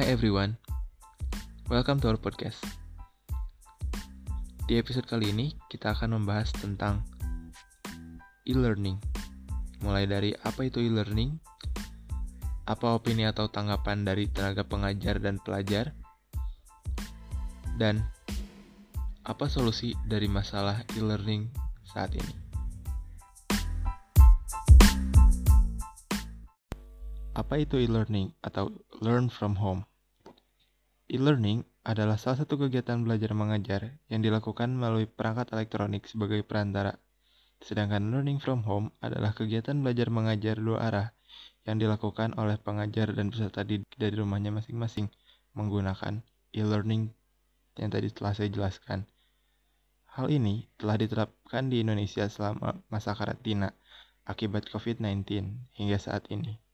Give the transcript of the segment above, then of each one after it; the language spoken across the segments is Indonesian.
Hi everyone, welcome to our podcast. Di episode kali ini, kita akan membahas tentang e-learning. Mulai dari apa itu e-learning, apa opini atau tanggapan dari tenaga pengajar dan pelajar, dan apa solusi dari masalah e-learning saat ini. Apa itu e-learning atau learn from home? E-learning adalah salah satu kegiatan belajar mengajar yang dilakukan melalui perangkat elektronik sebagai perantara. Sedangkan learning from home adalah kegiatan belajar mengajar dua arah yang dilakukan oleh pengajar dan peserta didik dari rumahnya masing-masing menggunakan e-learning yang tadi telah saya jelaskan. Hal ini telah diterapkan di Indonesia selama masa karantina akibat COVID-19 hingga saat ini.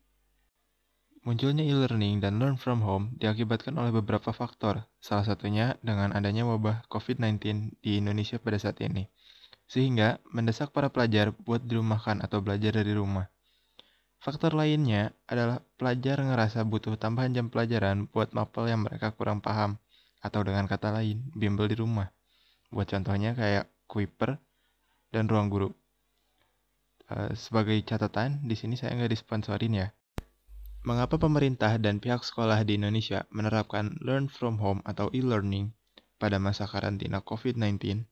Munculnya e-learning dan learn from home diakibatkan oleh beberapa faktor, salah satunya dengan adanya wabah COVID-19 di Indonesia pada saat ini. Sehingga mendesak para pelajar buat dirumahkan atau belajar dari rumah. Faktor lainnya adalah pelajar ngerasa butuh tambahan jam pelajaran buat mapel yang mereka kurang paham, atau dengan kata lain, bimbel di rumah. Buat contohnya kayak Kuiper dan Ruang Guru. Uh, sebagai catatan, di sini saya nggak disponsorin ya. Mengapa pemerintah dan pihak sekolah di Indonesia menerapkan learn from home atau e-learning pada masa karantina COVID-19?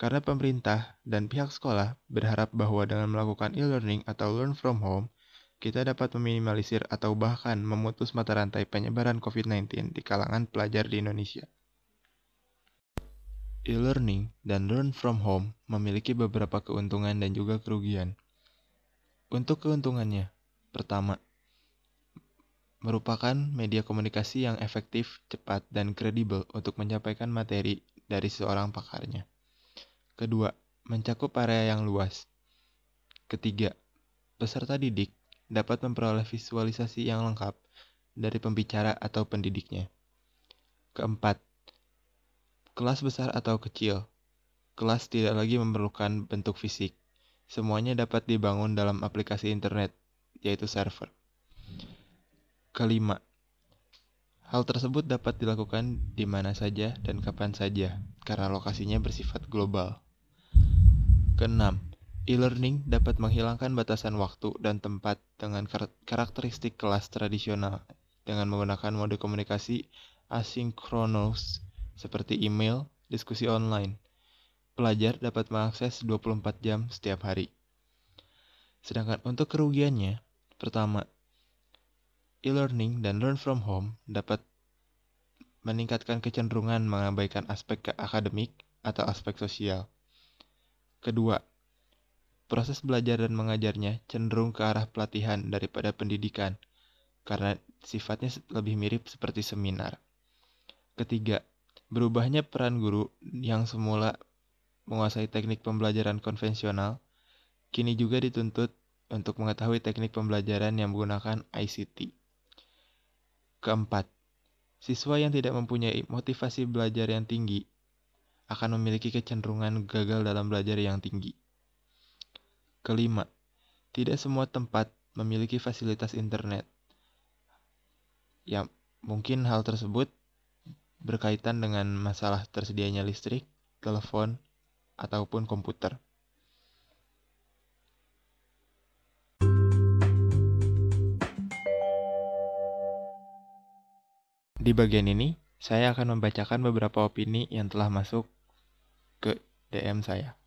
Karena pemerintah dan pihak sekolah berharap bahwa dengan melakukan e-learning atau learn from home, kita dapat meminimalisir atau bahkan memutus mata rantai penyebaran COVID-19 di kalangan pelajar di Indonesia. E-learning dan learn from home memiliki beberapa keuntungan dan juga kerugian. Untuk keuntungannya, pertama, merupakan media komunikasi yang efektif, cepat, dan kredibel untuk menyampaikan materi dari seorang pakarnya. Kedua, mencakup area yang luas. Ketiga, peserta didik dapat memperoleh visualisasi yang lengkap dari pembicara atau pendidiknya. Keempat, kelas besar atau kecil. Kelas tidak lagi memerlukan bentuk fisik. Semuanya dapat dibangun dalam aplikasi internet, yaitu server. Kelima, hal tersebut dapat dilakukan di mana saja dan kapan saja karena lokasinya bersifat global. Keenam, e-learning dapat menghilangkan batasan waktu dan tempat dengan karakteristik kelas tradisional dengan menggunakan mode komunikasi asinkronus seperti email, diskusi online. Pelajar dapat mengakses 24 jam setiap hari. Sedangkan untuk kerugiannya, pertama, e-learning dan learn from home dapat meningkatkan kecenderungan mengabaikan aspek akademik atau aspek sosial. Kedua, proses belajar dan mengajarnya cenderung ke arah pelatihan daripada pendidikan karena sifatnya lebih mirip seperti seminar. Ketiga, berubahnya peran guru yang semula menguasai teknik pembelajaran konvensional kini juga dituntut untuk mengetahui teknik pembelajaran yang menggunakan ICT. Keempat, siswa yang tidak mempunyai motivasi belajar yang tinggi akan memiliki kecenderungan gagal dalam belajar yang tinggi. Kelima, tidak semua tempat memiliki fasilitas internet. Ya, mungkin hal tersebut berkaitan dengan masalah tersedianya listrik, telepon, ataupun komputer. Di bagian ini, saya akan membacakan beberapa opini yang telah masuk ke DM saya.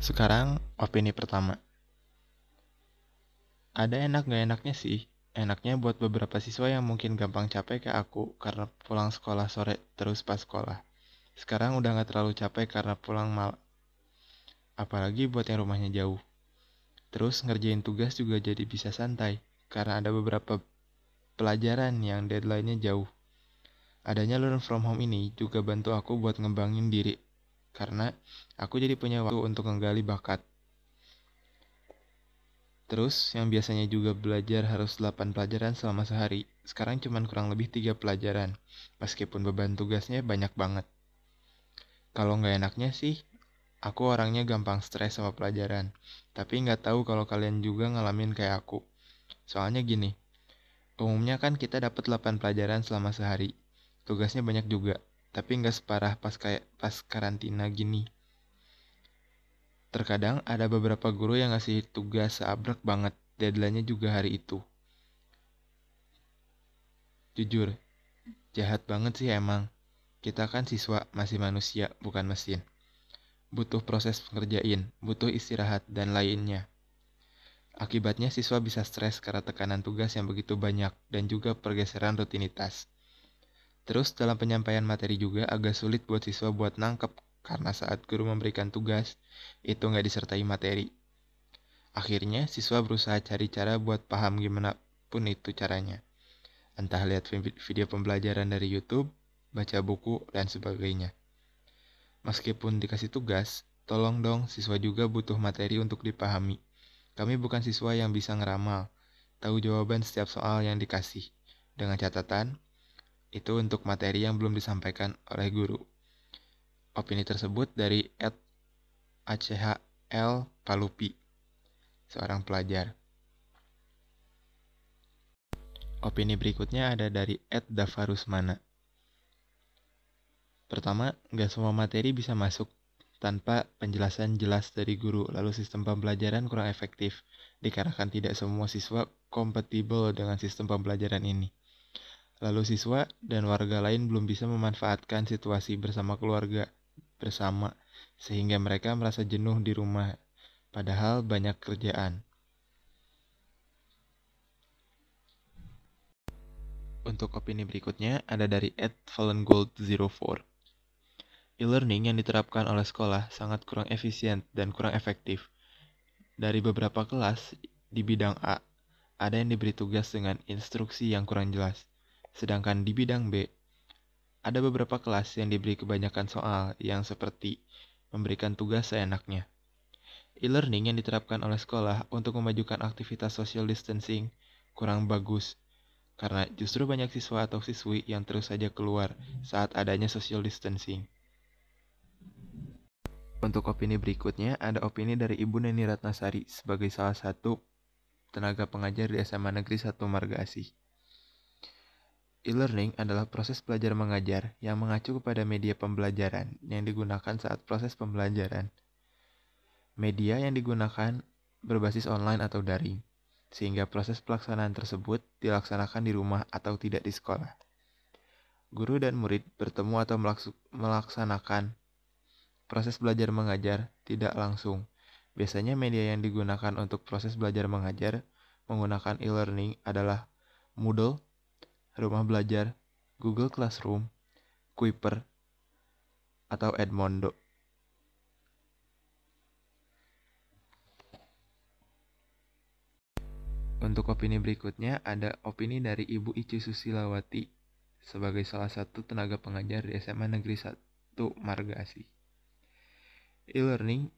Sekarang, opini pertama. Ada enak gak enaknya sih. Enaknya buat beberapa siswa yang mungkin gampang capek kayak aku karena pulang sekolah sore terus pas sekolah. Sekarang udah gak terlalu capek karena pulang mal. Apalagi buat yang rumahnya jauh. Terus ngerjain tugas juga jadi bisa santai karena ada beberapa pelajaran yang deadline-nya jauh. Adanya learn from home ini juga bantu aku buat ngembangin diri, karena aku jadi punya waktu untuk menggali bakat. Terus, yang biasanya juga belajar harus 8 pelajaran selama sehari, sekarang cuma kurang lebih 3 pelajaran, meskipun beban tugasnya banyak banget. Kalau nggak enaknya sih, aku orangnya gampang stres sama pelajaran, tapi nggak tahu kalau kalian juga ngalamin kayak aku. Soalnya gini, Umumnya kan kita dapat 8 pelajaran selama sehari. Tugasnya banyak juga, tapi nggak separah pas kayak pas karantina gini. Terkadang ada beberapa guru yang ngasih tugas seabrek banget, deadline-nya juga hari itu. Jujur, jahat banget sih emang. Kita kan siswa, masih manusia, bukan mesin. Butuh proses pengerjain, butuh istirahat, dan lainnya. Akibatnya siswa bisa stres karena tekanan tugas yang begitu banyak dan juga pergeseran rutinitas. Terus dalam penyampaian materi juga agak sulit buat siswa buat nangkep karena saat guru memberikan tugas, itu nggak disertai materi. Akhirnya siswa berusaha cari cara buat paham gimana pun itu caranya. Entah lihat video pembelajaran dari YouTube, baca buku, dan sebagainya. Meskipun dikasih tugas, tolong dong siswa juga butuh materi untuk dipahami. Kami bukan siswa yang bisa ngeramal, tahu jawaban setiap soal yang dikasih. Dengan catatan, itu untuk materi yang belum disampaikan oleh guru. Opini tersebut dari Ed ACHL Palupi, seorang pelajar. Opini berikutnya ada dari Ed Davarusmana. Pertama, nggak semua materi bisa masuk tanpa penjelasan jelas dari guru, lalu sistem pembelajaran kurang efektif, dikarenakan tidak semua siswa kompatibel dengan sistem pembelajaran ini. Lalu siswa dan warga lain belum bisa memanfaatkan situasi bersama keluarga bersama, sehingga mereka merasa jenuh di rumah, padahal banyak kerjaan. Untuk opini berikutnya ada dari Ed Gold 04 E-learning yang diterapkan oleh sekolah sangat kurang efisien dan kurang efektif. Dari beberapa kelas di bidang A, ada yang diberi tugas dengan instruksi yang kurang jelas. Sedangkan di bidang B, ada beberapa kelas yang diberi kebanyakan soal yang seperti memberikan tugas seenaknya. E-learning yang diterapkan oleh sekolah untuk memajukan aktivitas social distancing kurang bagus karena justru banyak siswa atau siswi yang terus saja keluar saat adanya social distancing. Untuk opini berikutnya, ada opini dari Ibu Neni Ratnasari sebagai salah satu tenaga pengajar di SMA Negeri 1 Marga Asih. E-learning adalah proses belajar mengajar yang mengacu kepada media pembelajaran yang digunakan saat proses pembelajaran. Media yang digunakan berbasis online atau daring, sehingga proses pelaksanaan tersebut dilaksanakan di rumah atau tidak di sekolah. Guru dan murid bertemu atau melaksanakan Proses belajar mengajar tidak langsung. Biasanya media yang digunakan untuk proses belajar mengajar menggunakan e-learning adalah Moodle, Rumah Belajar, Google Classroom, Kuiper, atau Edmondo. Untuk opini berikutnya ada opini dari Ibu Ici Susilawati sebagai salah satu tenaga pengajar di SMA Negeri 1 Margasi. E-learning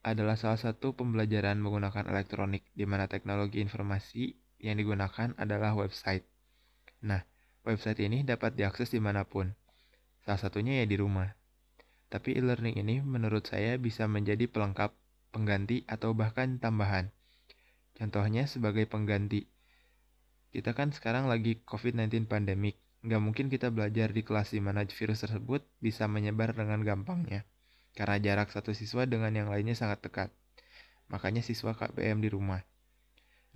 adalah salah satu pembelajaran menggunakan elektronik di mana teknologi informasi yang digunakan adalah website. Nah, website ini dapat diakses di mana pun, salah satunya ya di rumah. Tapi e-learning ini menurut saya bisa menjadi pelengkap, pengganti, atau bahkan tambahan. Contohnya sebagai pengganti. Kita kan sekarang lagi COVID-19 pandemik, nggak mungkin kita belajar di kelas di mana virus tersebut bisa menyebar dengan gampangnya karena jarak satu siswa dengan yang lainnya sangat dekat. Makanya siswa KBM di rumah.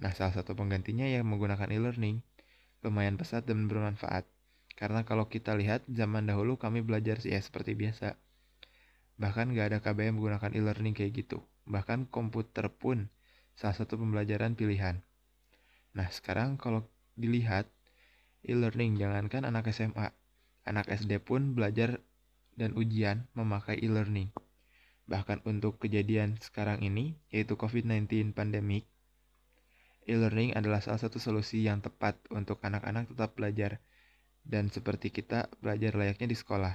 Nah, salah satu penggantinya yang menggunakan e-learning lumayan pesat dan bermanfaat. Karena kalau kita lihat zaman dahulu kami belajar sih ya seperti biasa. Bahkan gak ada KBM menggunakan e-learning kayak gitu. Bahkan komputer pun salah satu pembelajaran pilihan. Nah, sekarang kalau dilihat e-learning jangankan anak SMA, anak SD pun belajar dan ujian memakai e-learning. Bahkan untuk kejadian sekarang ini, yaitu COVID-19 pandemic, e-learning adalah salah satu solusi yang tepat untuk anak-anak tetap belajar dan seperti kita belajar layaknya di sekolah.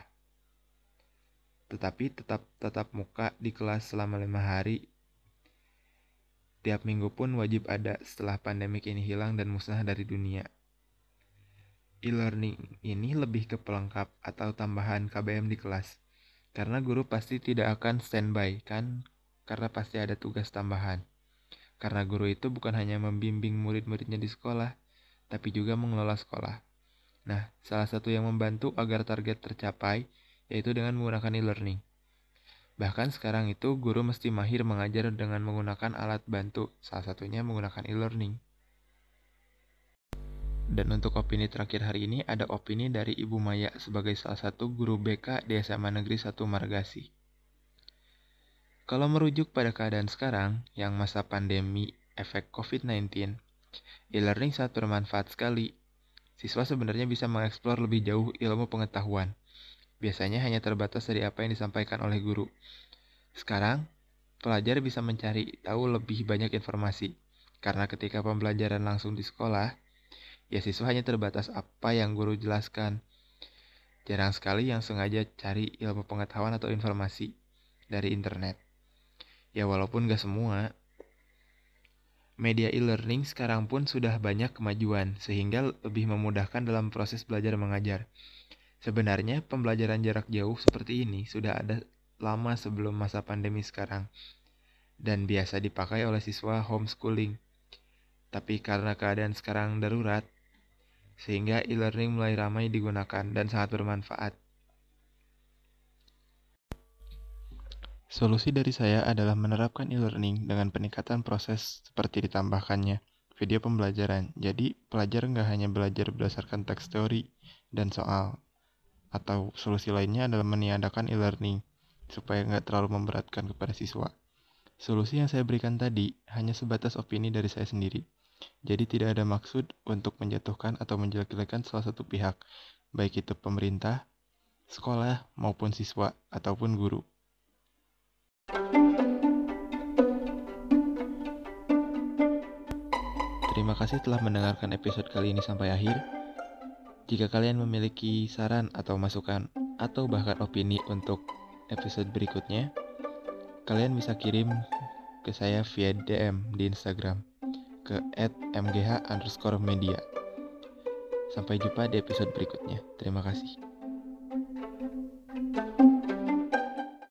Tetapi tetap tetap muka di kelas selama lima hari. Tiap minggu pun wajib ada setelah pandemik ini hilang dan musnah dari dunia e-learning ini lebih ke pelengkap atau tambahan KBM di kelas. Karena guru pasti tidak akan standby kan, karena pasti ada tugas tambahan. Karena guru itu bukan hanya membimbing murid-muridnya di sekolah, tapi juga mengelola sekolah. Nah, salah satu yang membantu agar target tercapai yaitu dengan menggunakan e-learning. Bahkan sekarang itu guru mesti mahir mengajar dengan menggunakan alat bantu, salah satunya menggunakan e-learning. Dan untuk opini terakhir hari ini ada opini dari Ibu Maya sebagai salah satu guru BK di SMA Negeri 1 Margasi. Kalau merujuk pada keadaan sekarang, yang masa pandemi efek COVID-19, e-learning sangat bermanfaat sekali. Siswa sebenarnya bisa mengeksplor lebih jauh ilmu pengetahuan. Biasanya hanya terbatas dari apa yang disampaikan oleh guru. Sekarang, pelajar bisa mencari tahu lebih banyak informasi, karena ketika pembelajaran langsung di sekolah, ya siswa hanya terbatas apa yang guru jelaskan. Jarang sekali yang sengaja cari ilmu pengetahuan atau informasi dari internet. Ya walaupun gak semua, media e-learning sekarang pun sudah banyak kemajuan sehingga lebih memudahkan dalam proses belajar mengajar. Sebenarnya pembelajaran jarak jauh seperti ini sudah ada lama sebelum masa pandemi sekarang dan biasa dipakai oleh siswa homeschooling. Tapi karena keadaan sekarang darurat, sehingga e-learning mulai ramai digunakan dan sangat bermanfaat. Solusi dari saya adalah menerapkan e-learning dengan peningkatan proses seperti ditambahkannya video pembelajaran. Jadi, pelajar nggak hanya belajar berdasarkan teks teori dan soal, atau solusi lainnya adalah meniadakan e-learning, supaya nggak terlalu memberatkan kepada siswa. Solusi yang saya berikan tadi hanya sebatas opini dari saya sendiri. Jadi tidak ada maksud untuk menjatuhkan atau menjelek-jelekan salah satu pihak, baik itu pemerintah, sekolah, maupun siswa, ataupun guru. Terima kasih telah mendengarkan episode kali ini sampai akhir. Jika kalian memiliki saran atau masukan, atau bahkan opini untuk episode berikutnya, kalian bisa kirim ke saya via DM di Instagram ke @mgh underscore media. Sampai jumpa di episode berikutnya. Terima kasih.